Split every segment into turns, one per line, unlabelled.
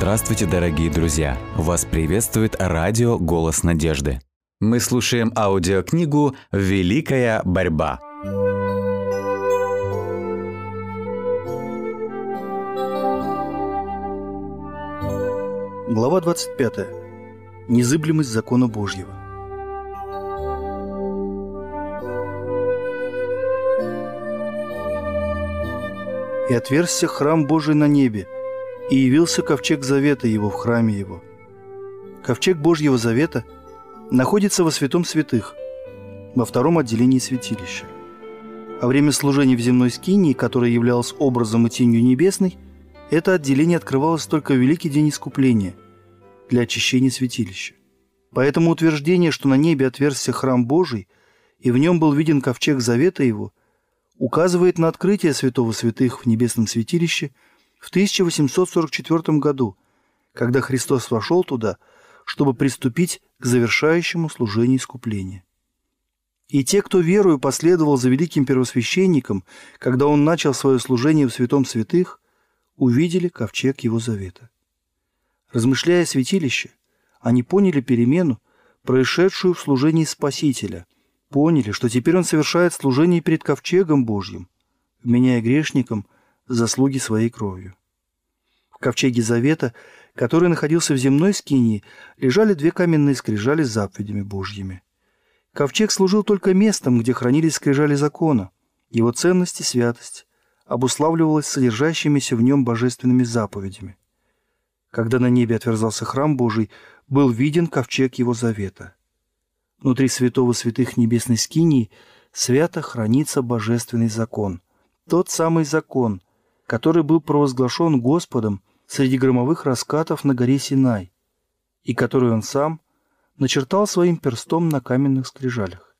Здравствуйте, дорогие друзья! Вас приветствует радио «Голос надежды». Мы слушаем аудиокнигу «Великая борьба».
Глава 25. Незыблемость закона Божьего. «И отверзся храм Божий на небе, и явился ковчег завета его в храме его». Ковчег Божьего завета находится во святом святых, во втором отделении святилища. Во время служения в земной скинии, которое являлось образом и тенью небесной, это отделение открывалось только в Великий день искупления для очищения святилища. Поэтому утверждение, что на небе отверзся храм Божий, и в нем был виден ковчег завета его, указывает на открытие святого святых в небесном святилище в 1844 году, когда Христос вошел туда, чтобы приступить к завершающему служению искупления. И те, кто верою последовал за великим первосвященником, когда он начал свое служение в святом святых, увидели ковчег его завета. Размышляя о святилище, они поняли перемену, происшедшую в служении Спасителя – поняли, что теперь он совершает служение перед ковчегом Божьим, вменяя грешникам заслуги своей кровью. В ковчеге Завета, который находился в земной скинии, лежали две каменные скрижали с заповедями Божьими. Ковчег служил только местом, где хранились скрижали закона. Его ценность и святость обуславливалась содержащимися в нем божественными заповедями. Когда на небе отверзался храм Божий, был виден ковчег его завета – Внутри святого святых небесной скинии свято хранится божественный закон. Тот самый закон, который был провозглашен Господом среди громовых раскатов на горе Синай, и который он сам начертал своим перстом на каменных скрижалях.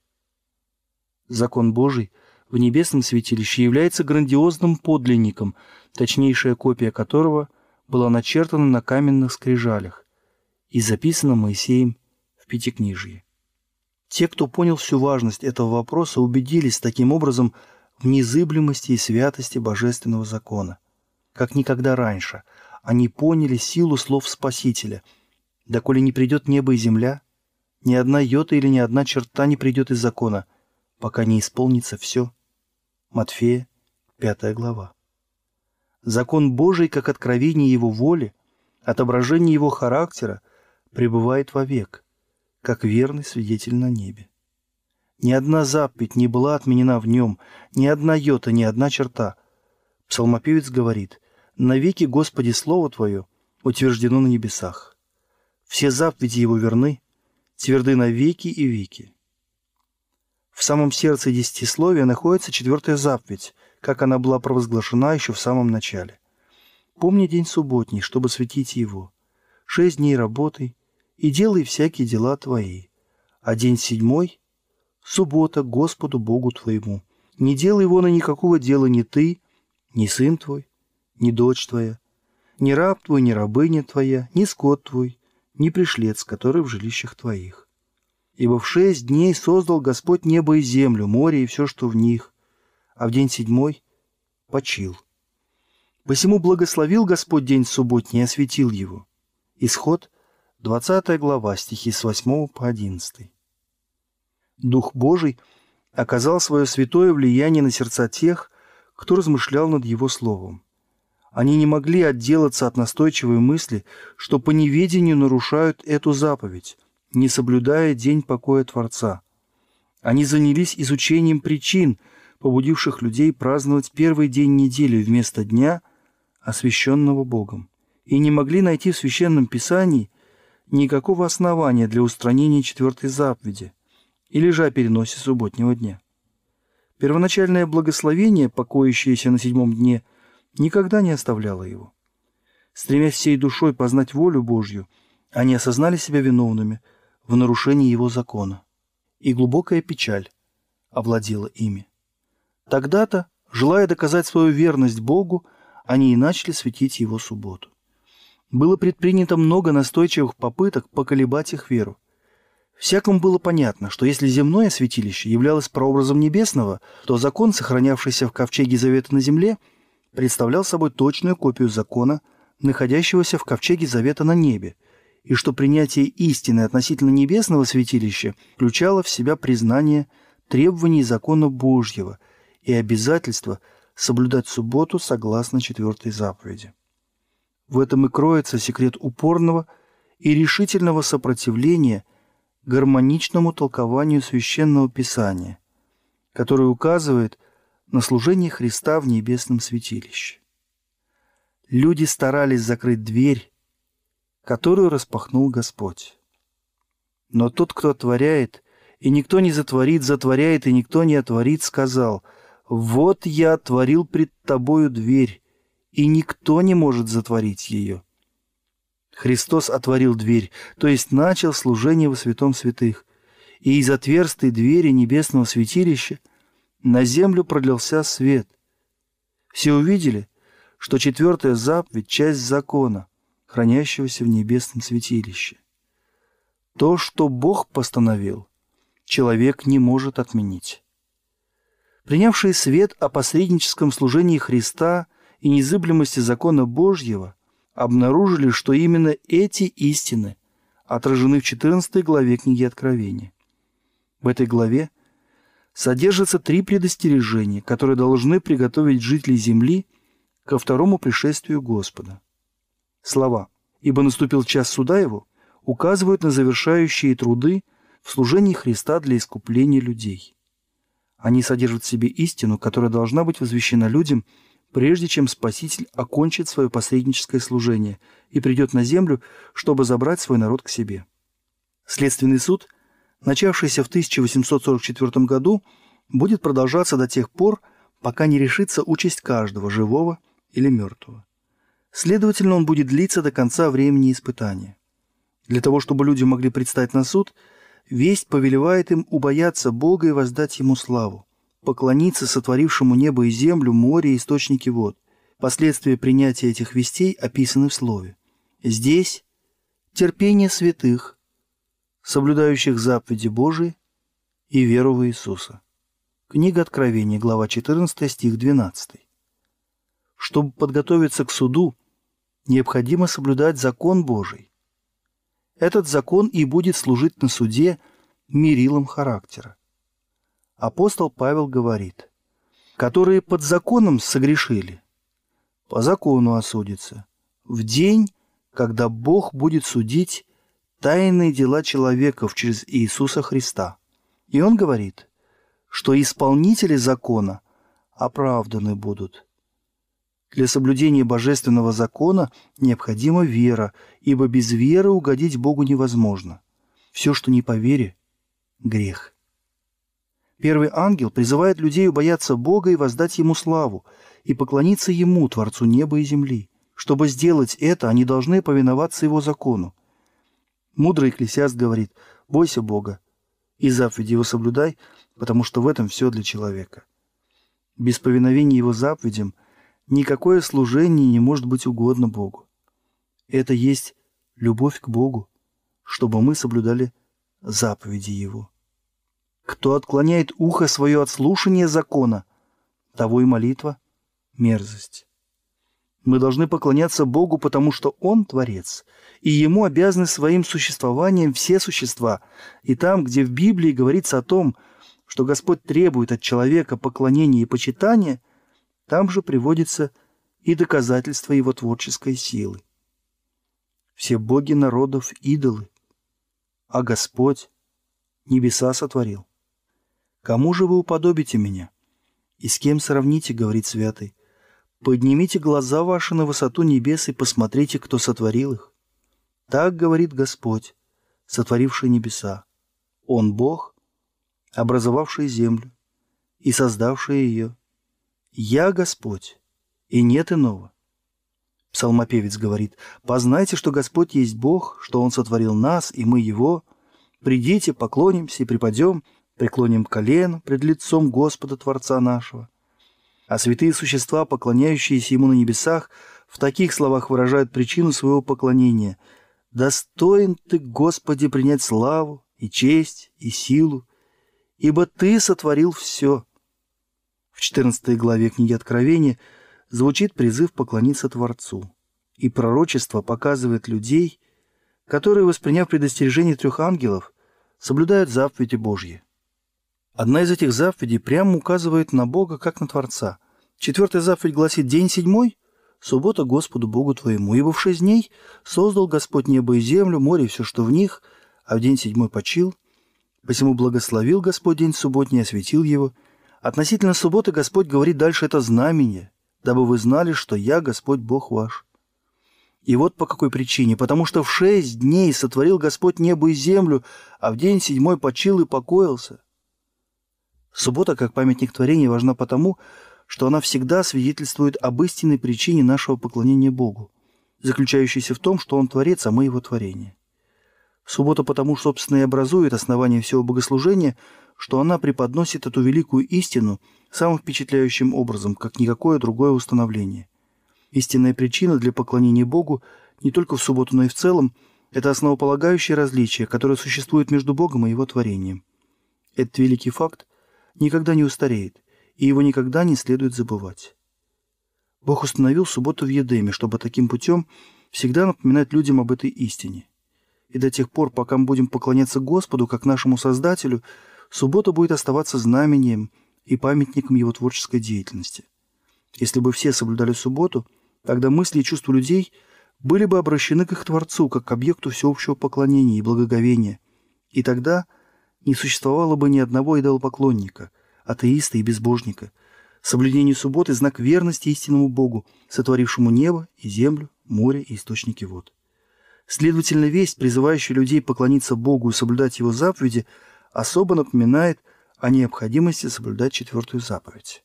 Закон Божий в небесном святилище является грандиозным подлинником, точнейшая копия которого была начертана на каменных скрижалях и записана Моисеем в Пятикнижье. Те, кто понял всю важность этого вопроса, убедились таким образом в незыблемости и святости божественного закона. Как никогда раньше, они поняли силу слов Спасителя. «Доколе не придет небо и земля, ни одна йота или ни одна черта не придет из закона, пока не исполнится все». Матфея, 5 глава. Закон Божий, как откровение Его воли, отображение Его характера, пребывает вовек – как верный свидетель на небе. Ни одна заповедь не была отменена в нем, ни одна йота, ни одна черта. Псалмопевец говорит, «Навеки, Господи, Слово Твое утверждено на небесах. Все заповеди Его верны, тверды на веки и веки». В самом сердце десятисловия находится четвертая заповедь, как она была провозглашена еще в самом начале. «Помни день субботний, чтобы светить его. Шесть дней работай, и делай всякие дела твои. А день седьмой — суббота Господу Богу твоему. Не делай его на никакого дела ни ты, ни сын твой, ни дочь твоя, ни раб твой, ни рабыня твоя, ни скот твой, ни пришлец, который в жилищах твоих. Ибо в шесть дней создал Господь небо и землю, море и все, что в них, а в день седьмой почил. Посему благословил Господь день субботний и осветил его. Исход – 20 глава, стихи с 8 по 11. Дух Божий оказал свое святое влияние на сердца тех, кто размышлял над Его Словом. Они не могли отделаться от настойчивой мысли, что по неведению нарушают эту заповедь, не соблюдая день покоя Творца. Они занялись изучением причин, побудивших людей праздновать первый день недели вместо дня, освященного Богом, и не могли найти в Священном Писании – никакого основания для устранения четвертой заповеди или же о переносе субботнего дня. Первоначальное благословение, покоящееся на седьмом дне, никогда не оставляло его. Стремясь всей душой познать волю Божью, они осознали себя виновными в нарушении его закона, и глубокая печаль овладела ими. Тогда-то, желая доказать свою верность Богу, они и начали светить его субботу. Было предпринято много настойчивых попыток поколебать их веру. Всякому было понятно, что если земное святилище являлось прообразом небесного, то закон, сохранявшийся в ковчеге завета на земле, представлял собой точную копию закона находящегося в ковчеге завета на небе, и что принятие истины относительно небесного святилища включало в себя признание требований закона Божьего и обязательство соблюдать субботу согласно четвертой заповеди. В этом и кроется секрет упорного и решительного сопротивления гармоничному толкованию священного писания, которое указывает на служение Христа в небесном святилище. Люди старались закрыть дверь, которую распахнул Господь. Но тот, кто отворяет, и никто не затворит, затворяет, и никто не отворит, сказал, «Вот я отворил пред тобою дверь, и никто не может затворить ее». Христос отворил дверь, то есть начал служение во святом святых, и из отверстой двери небесного святилища на землю пролился свет. Все увидели, что четвертая заповедь – часть закона, хранящегося в небесном святилище. То, что Бог постановил, человек не может отменить. Принявшие свет о посредническом служении Христа и незыблемости закона Божьего обнаружили, что именно эти истины отражены в 14 главе книги Откровения. В этой главе содержатся три предостережения, которые должны приготовить жителей земли – ко второму пришествию Господа. Слова «Ибо наступил час суда его» указывают на завершающие труды в служении Христа для искупления людей. Они содержат в себе истину, которая должна быть возвещена людям, прежде чем Спаситель окончит свое посредническое служение и придет на землю, чтобы забрать свой народ к себе. Следственный суд, начавшийся в 1844 году, будет продолжаться до тех пор, пока не решится участь каждого живого или мертвого. Следовательно, он будет длиться до конца времени испытания. Для того, чтобы люди могли предстать на суд, весть повелевает им убояться Бога и воздать Ему славу, поклониться сотворившему небо и землю, море и источники вод. Последствия принятия этих вестей описаны в слове. Здесь терпение святых, соблюдающих заповеди Божии и веру в Иисуса. Книга Откровения, глава 14, стих 12. Чтобы подготовиться к суду, необходимо соблюдать закон Божий. Этот закон и будет служить на суде мерилом характера. Апостол Павел говорит, которые под законом согрешили, по закону осудятся, в день, когда Бог будет судить тайные дела человеков через Иисуса Христа. И он говорит, что исполнители закона оправданы будут – для соблюдения божественного закона необходима вера, ибо без веры угодить Богу невозможно. Все, что не по вере – грех. Первый ангел призывает людей убояться Бога и воздать Ему славу, и поклониться Ему, Творцу неба и земли. Чтобы сделать это, они должны повиноваться Его закону. Мудрый экклесиаст говорит «Бойся Бога и заповеди Его соблюдай, потому что в этом все для человека». Без повиновения Его заповедям – Никакое служение не может быть угодно Богу. Это есть любовь к Богу, чтобы мы соблюдали заповеди Его. Кто отклоняет ухо свое от слушания закона, того и молитва – мерзость. Мы должны поклоняться Богу, потому что Он – Творец, и Ему обязаны своим существованием все существа. И там, где в Библии говорится о том, что Господь требует от человека поклонения и почитания – там же приводится и доказательство его творческой силы. Все боги народов – идолы, а Господь небеса сотворил. Кому же вы уподобите меня? И с кем сравните, говорит святый? Поднимите глаза ваши на высоту небес и посмотрите, кто сотворил их. Так говорит Господь, сотворивший небеса. Он Бог, образовавший землю и создавший ее. «Я Господь, и нет иного». Псалмопевец говорит, «Познайте, что Господь есть Бог, что Он сотворил нас, и мы Его. Придите, поклонимся и припадем, преклоним колено пред лицом Господа Творца нашего». А святые существа, поклоняющиеся Ему на небесах, в таких словах выражают причину своего поклонения. «Достоин Ты, Господи, принять славу и честь и силу, ибо Ты сотворил все» в 14 главе книги Откровения звучит призыв поклониться Творцу. И пророчество показывает людей, которые, восприняв предостережение трех ангелов, соблюдают заповеди Божьи. Одна из этих заповедей прямо указывает на Бога, как на Творца. Четвертая заповедь гласит «День седьмой – суббота Господу Богу твоему, ибо в шесть дней создал Господь небо и землю, море и все, что в них, а в день седьмой почил. Посему благословил Господь день субботний осветил его. Относительно субботы Господь говорит дальше это знамение, дабы вы знали, что я Господь Бог ваш». И вот по какой причине. Потому что в шесть дней сотворил Господь небо и землю, а в день седьмой почил и покоился – Суббота, как памятник творения, важна потому, что она всегда свидетельствует об истинной причине нашего поклонения Богу, заключающейся в том, что Он Творец, а мы Его творение. Суббота потому, собственно, и образует основание всего богослужения, что она преподносит эту великую истину самым впечатляющим образом, как никакое другое установление. Истинная причина для поклонения Богу не только в субботу, но и в целом – это основополагающее различие, которое существует между Богом и Его творением. Этот великий факт никогда не устареет, и его никогда не следует забывать. Бог установил субботу в Едеме, чтобы таким путем всегда напоминать людям об этой истине. И до тех пор, пока мы будем поклоняться Господу, как нашему Создателю, суббота будет оставаться знамением и памятником его творческой деятельности. Если бы все соблюдали субботу, тогда мысли и чувства людей были бы обращены к их Творцу, как к объекту всеобщего поклонения и благоговения. И тогда – не существовало бы ни одного идолопоклонника, атеиста и безбожника. Соблюдение субботы – знак верности истинному Богу, сотворившему небо и землю, море и источники вод. Следовательно, весть, призывающая людей поклониться Богу и соблюдать Его заповеди, особо напоминает о необходимости соблюдать четвертую заповедь.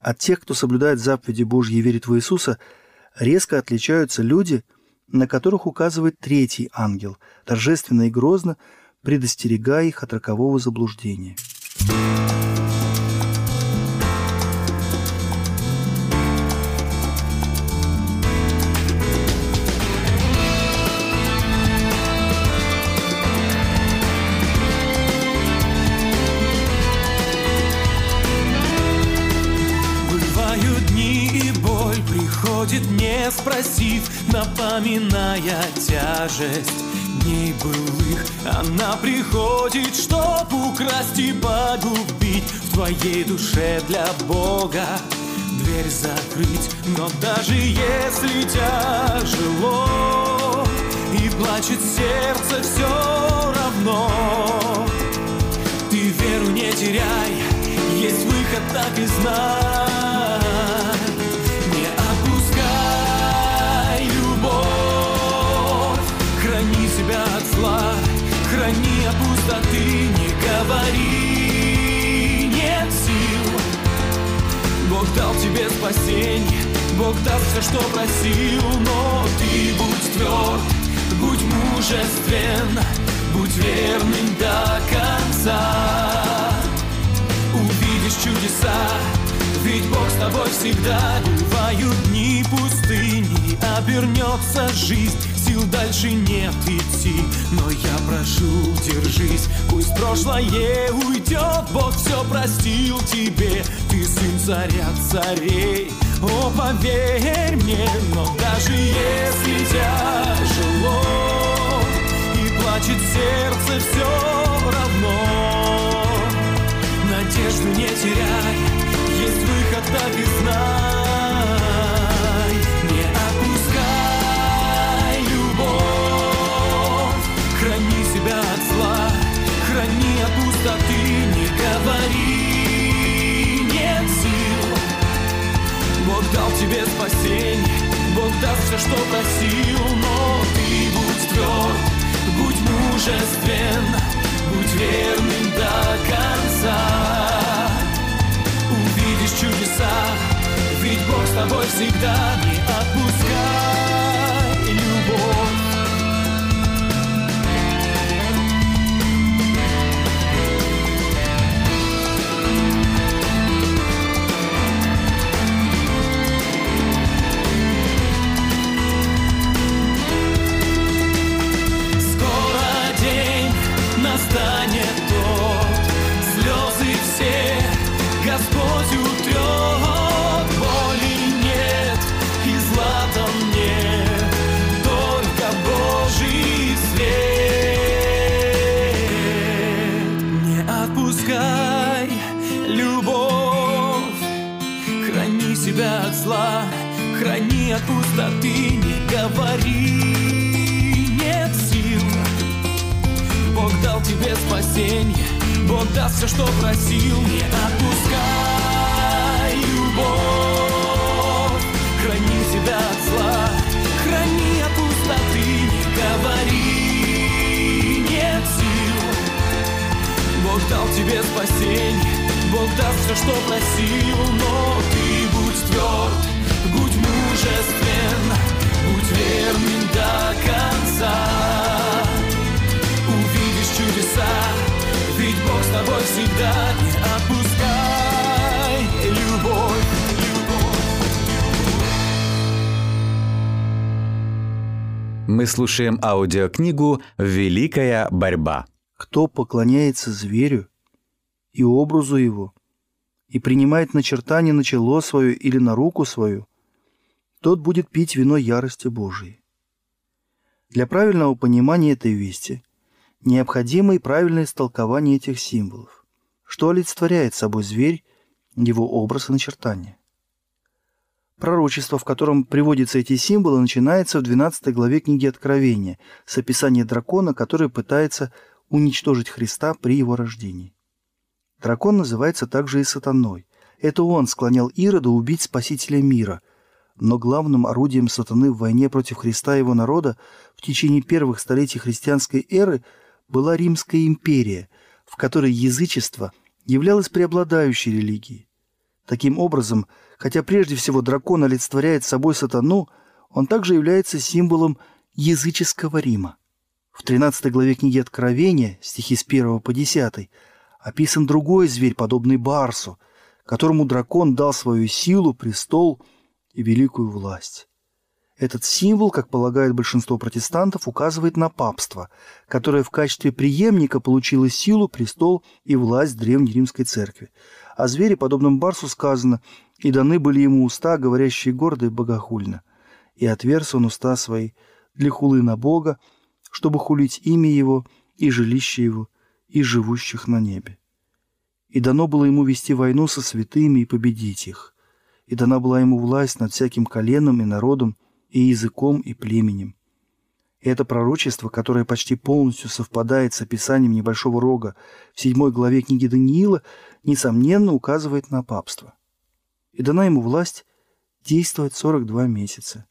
От тех, кто соблюдает заповеди Божьи и верит в Иисуса, резко отличаются люди, на которых указывает третий ангел, торжественно и грозно – предостерегая их от рокового заблуждения.
Приходит, не спросив, напоминая тяжесть дней былых. Она приходит, чтоб украсть и погубить. В твоей душе для Бога дверь закрыть. Но даже если тяжело И плачет сердце все равно. Ты веру не теряй, есть выход, так и знай от пустоты, не говори, нет сил. Бог дал тебе спасение, Бог даст все, что просил, но ты будь тверд, будь мужествен, будь верным до конца. Увидишь чудеса, ведь Бог с тобой всегда Бывают дни пустыни, обернется жизнь. Сил дальше нет идти, но я прошу, держись. Пусть прошлое уйдет, Бог все простил тебе. Ты сын царя царей, о, поверь мне Но даже если тяжело и плачет сердце все равно. Надежду не теряй есть выход, так и знай. Тебе спасение, Бог даст все, что просил, но ты будь тверд, будь мужествен, будь верным до конца. Увидишь чудеса Ведь Бог с тобой всегда не отпускай храни от пустоты Не говори, нет сил. Бог дал тебе спасение Бог даст все, что просил. Не отпускай любовь Храни себя от зла Храни от пустоты. Не говори, нет сил. Бог дал тебе спасение Бог даст все, что просил. Но ты будь тверд, будь мужествен Верным до конца Увидишь чудеса Ведь Бог с тобой всегда Не отпускай любовь, любовь
Мы слушаем аудиокнигу «Великая борьба».
Кто поклоняется зверю и образу его, и принимает начертание на чело свое или на руку свою, тот будет пить вино ярости Божией. Для правильного понимания этой вести необходимо и правильное истолкование этих символов. Что олицетворяет собой зверь, его образ и начертание? Пророчество, в котором приводятся эти символы, начинается в 12 главе книги Откровения с описания дракона, который пытается уничтожить Христа при его рождении. Дракон называется также и сатаной. Это он склонял Ирода убить Спасителя мира. Но главным орудием сатаны в войне против Христа и его народа в течение первых столетий христианской эры была Римская империя, в которой язычество являлось преобладающей религией. Таким образом, хотя прежде всего дракон олицетворяет собой сатану, он также является символом языческого Рима. В 13 главе книги Откровения, стихи с 1 по 10, описан другой зверь, подобный Барсу, которому дракон дал свою силу, престол и великую власть. Этот символ, как полагает большинство протестантов, указывает на папство, которое в качестве преемника получило силу, престол и власть Древней Римской Церкви. О звере, подобном Барсу, сказано «И даны были ему уста, говорящие гордо и богохульно, и отверз он уста свои для хулы на Бога, чтобы хулить имя его и жилище его, и живущих на небе. И дано было ему вести войну со святыми и победить их. И дана была ему власть над всяким коленом и народом, и языком, и племенем. Это пророчество, которое почти полностью совпадает с описанием небольшого рога в седьмой главе книги Даниила, несомненно указывает на папство. И дана ему власть действовать 42 месяца.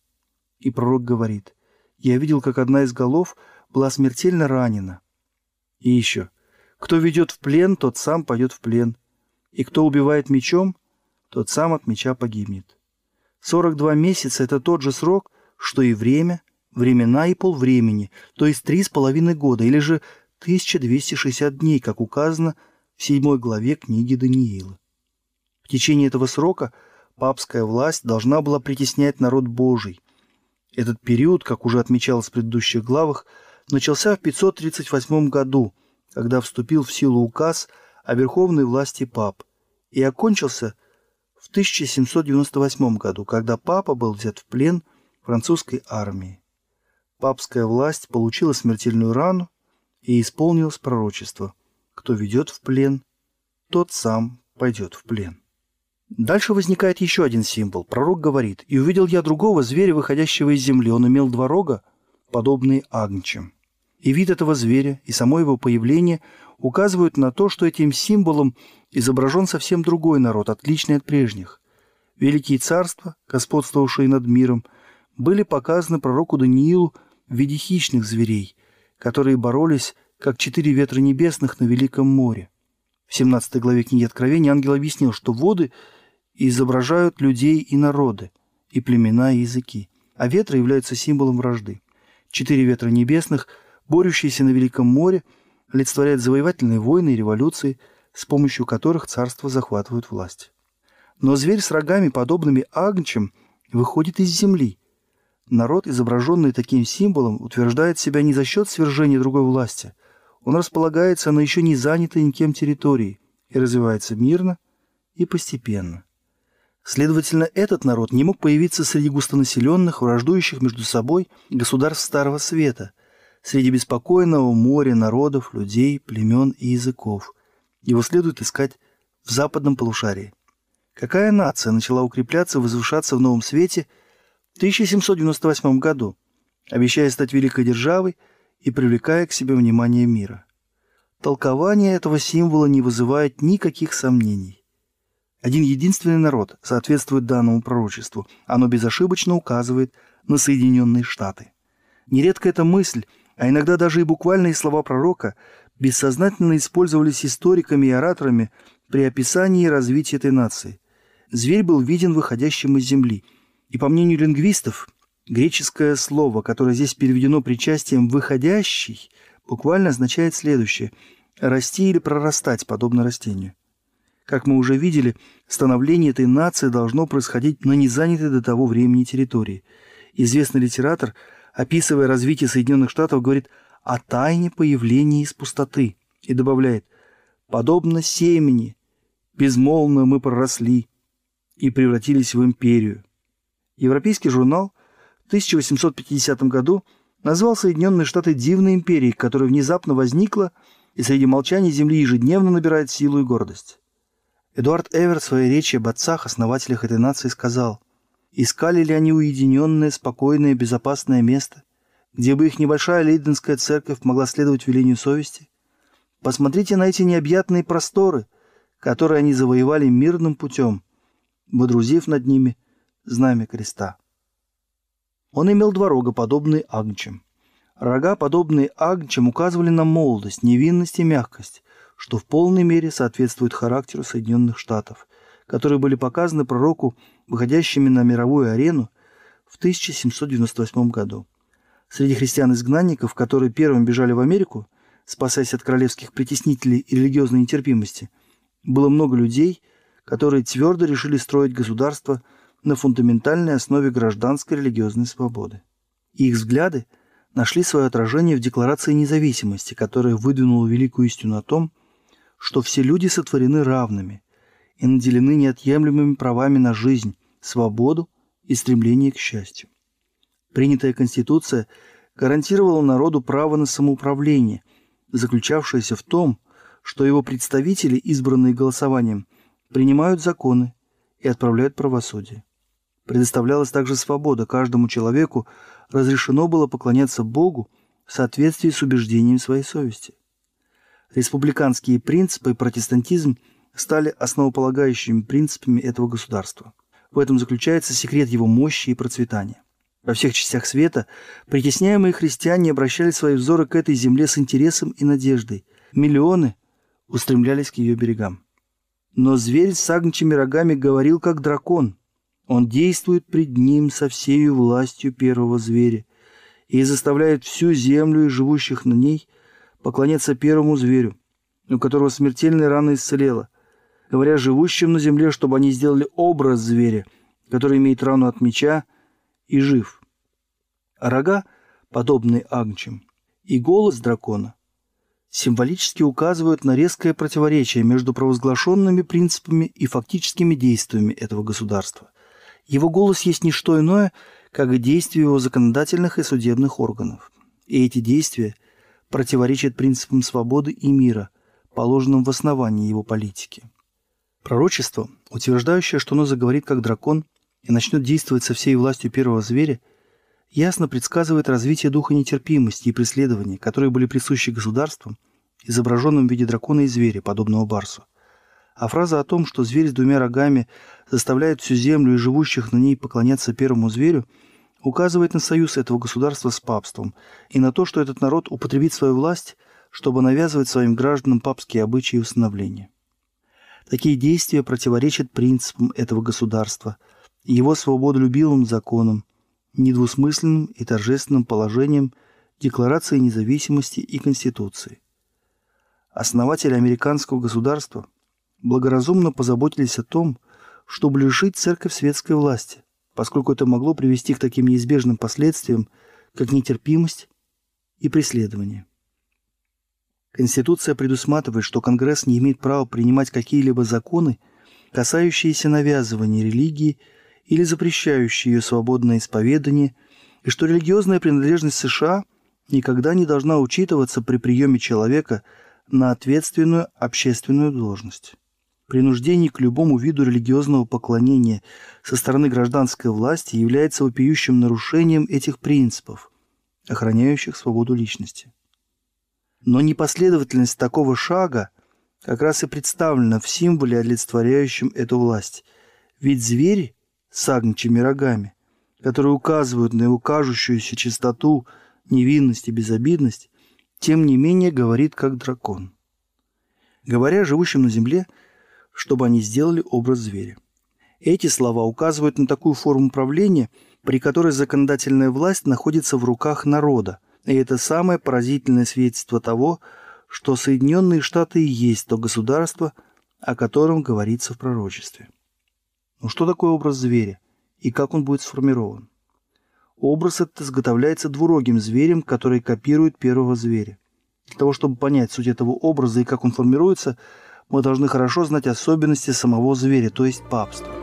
И пророк говорит, «Я видел, как одна из голов была смертельно ранена». И еще, «Кто ведет в плен, тот сам пойдет в плен, и кто убивает мечом, тот сам от меча погибнет». 42 месяца – это тот же срок, что и время, времена и полвремени, то есть три с половиной года, или же 1260 дней, как указано в седьмой главе книги Даниила. В течение этого срока папская власть должна была притеснять народ Божий. Этот период, как уже отмечалось в предыдущих главах, начался в 538 году, когда вступил в силу указ о верховной власти пап, и окончился 1798 году, когда папа был взят в плен французской армией. Папская власть получила смертельную рану и исполнилось пророчество. Кто ведет в плен, тот сам пойдет в плен. Дальше возникает еще один символ. Пророк говорит, «И увидел я другого зверя, выходящего из земли. Он имел два рога, подобные агнчам». И вид этого зверя, и само его появление указывают на то, что этим символом изображен совсем другой народ, отличный от прежних. Великие царства, господствовавшие над миром, были показаны пророку Даниилу в виде хищных зверей, которые боролись, как четыре ветра небесных на Великом море. В 17 главе книги Откровения ангел объяснил, что воды изображают людей и народы, и племена, и языки, а ветры являются символом вражды. Четыре ветра небесных, борющиеся на Великом море, олицетворяют завоевательные войны и революции – с помощью которых царство захватывают власть. Но зверь с рогами, подобными агнчам, выходит из земли. Народ, изображенный таким символом, утверждает себя не за счет свержения другой власти. Он располагается на еще не занятой никем территории и развивается мирно и постепенно. Следовательно, этот народ не мог появиться среди густонаселенных, враждующих между собой государств Старого Света, среди беспокойного моря народов, людей, племен и языков – Его следует искать в западном полушарии. Какая нация начала укрепляться и возвышаться в новом свете в 1798 году, обещая стать великой державой и привлекая к себе внимание мира? Толкование этого символа не вызывает никаких сомнений. Один единственный народ соответствует данному пророчеству. Оно безошибочно указывает на Соединенные Штаты. Нередко эта мысль, а иногда даже и буквальные слова пророка, бессознательно использовались историками и ораторами при описании развития этой нации. Зверь был виден выходящим из земли. И по мнению лингвистов, греческое слово, которое здесь переведено причастием «выходящий», буквально означает следующее – расти или прорастать, подобно растению. Как мы уже видели, становление этой нации должно происходить на незанятой до того времени территории. Известный литератор, описывая развитие Соединенных Штатов, говорит о тайне появления из пустоты и добавляет «подобно семени, безмолвно мы проросли и превратились в империю». Европейский журнал в 1850 году назвал Соединенные Штаты дивной империей, которая внезапно возникла и среди молчания Земли ежедневно набирает силу и гордость. Эдуард Эвер в своей речи об отцах, основателях этой нации, сказал, «Искали ли они уединенное, спокойное, безопасное место, где бы их небольшая лейденская церковь могла следовать велению совести? Посмотрите на эти необъятные просторы, которые они завоевали мирным путем, водрузив над ними знамя креста». Он имел два рога, подобные агнчим. Рога, подобные агнчим, указывали на молодость, невинность и мягкость, что в полной мере соответствует характеру Соединенных Штатов, которые были показаны пророку, выходящими на мировую арену в 1798 году. Среди христиан-изгнанников, которые первым бежали в Америку, спасаясь от королевских притеснителей и религиозной нетерпимости, было много людей, которые твердо решили строить государство на фундаментальной основе гражданской религиозной свободы. И их взгляды нашли свое отражение в Декларации независимости, которая выдвинула великую истину о том, что все люди сотворены равными и наделены неотъемлемыми правами на жизнь, свободу и стремление к счастью. Принятая Конституция гарантировала народу право на самоуправление, заключавшееся в том, что его представители, избранные голосованием, принимают законы и отправляют правосудие. Предоставлялась также свобода, каждому человеку разрешено было поклоняться Богу в соответствии с убеждением своей совести республиканские принципы и протестантизм стали основополагающими принципами этого государства. В этом заключается секрет его мощи и процветания. Во всех частях света притесняемые христиане обращали свои взоры к этой земле с интересом и надеждой. Миллионы устремлялись к ее берегам. Но зверь с агнчими рогами говорил, как дракон. Он действует пред ним со всею властью первого зверя и заставляет всю землю и живущих на ней – поклоняться первому зверю, у которого смертельная рана исцелела, говоря живущим на земле, чтобы они сделали образ зверя, который имеет рану от меча и жив. А рога, подобные агнчим, и голос дракона символически указывают на резкое противоречие между провозглашенными принципами и фактическими действиями этого государства. Его голос есть не что иное, как действия его законодательных и судебных органов. И эти действия противоречит принципам свободы и мира, положенным в основании его политики. Пророчество, утверждающее, что оно заговорит как дракон и начнет действовать со всей властью первого зверя, ясно предсказывает развитие духа нетерпимости и преследования, которые были присущи государствам, изображенным в виде дракона и зверя, подобного барсу. А фраза о том, что зверь с двумя рогами заставляет всю землю и живущих на ней поклоняться первому зверю – указывает на союз этого государства с папством и на то, что этот народ употребит свою власть, чтобы навязывать своим гражданам папские обычаи и установления. Такие действия противоречат принципам этого государства, его свободолюбивым законам, недвусмысленным и торжественным положением Декларации независимости и Конституции. Основатели американского государства благоразумно позаботились о том, чтобы лишить церковь светской власти – поскольку это могло привести к таким неизбежным последствиям, как нетерпимость и преследование. Конституция предусматривает, что Конгресс не имеет права принимать какие-либо законы, касающиеся навязывания религии или запрещающие ее свободное исповедание, и что религиозная принадлежность США никогда не должна учитываться при приеме человека на ответственную общественную должность. Принуждение к любому виду религиозного поклонения со стороны гражданской власти является вопиющим нарушением этих принципов, охраняющих свободу личности. Но непоследовательность такого шага как раз и представлена в символе, олицетворяющем эту власть. Ведь звери с агнчими рогами, которые указывают на его кажущуюся чистоту, невинность и безобидность, тем не менее говорит как дракон. Говоря живущим на земле, чтобы они сделали образ зверя. Эти слова указывают на такую форму правления, при которой законодательная власть находится в руках народа, и это самое поразительное свидетельство того, что Соединенные Штаты и есть то государство, о котором говорится в пророчестве. Но что такое образ зверя и как он будет сформирован? Образ этот изготовляется двурогим зверем, который копирует первого зверя. Для того, чтобы понять суть этого образа и как он формируется, мы должны хорошо знать особенности самого зверя, то есть папства.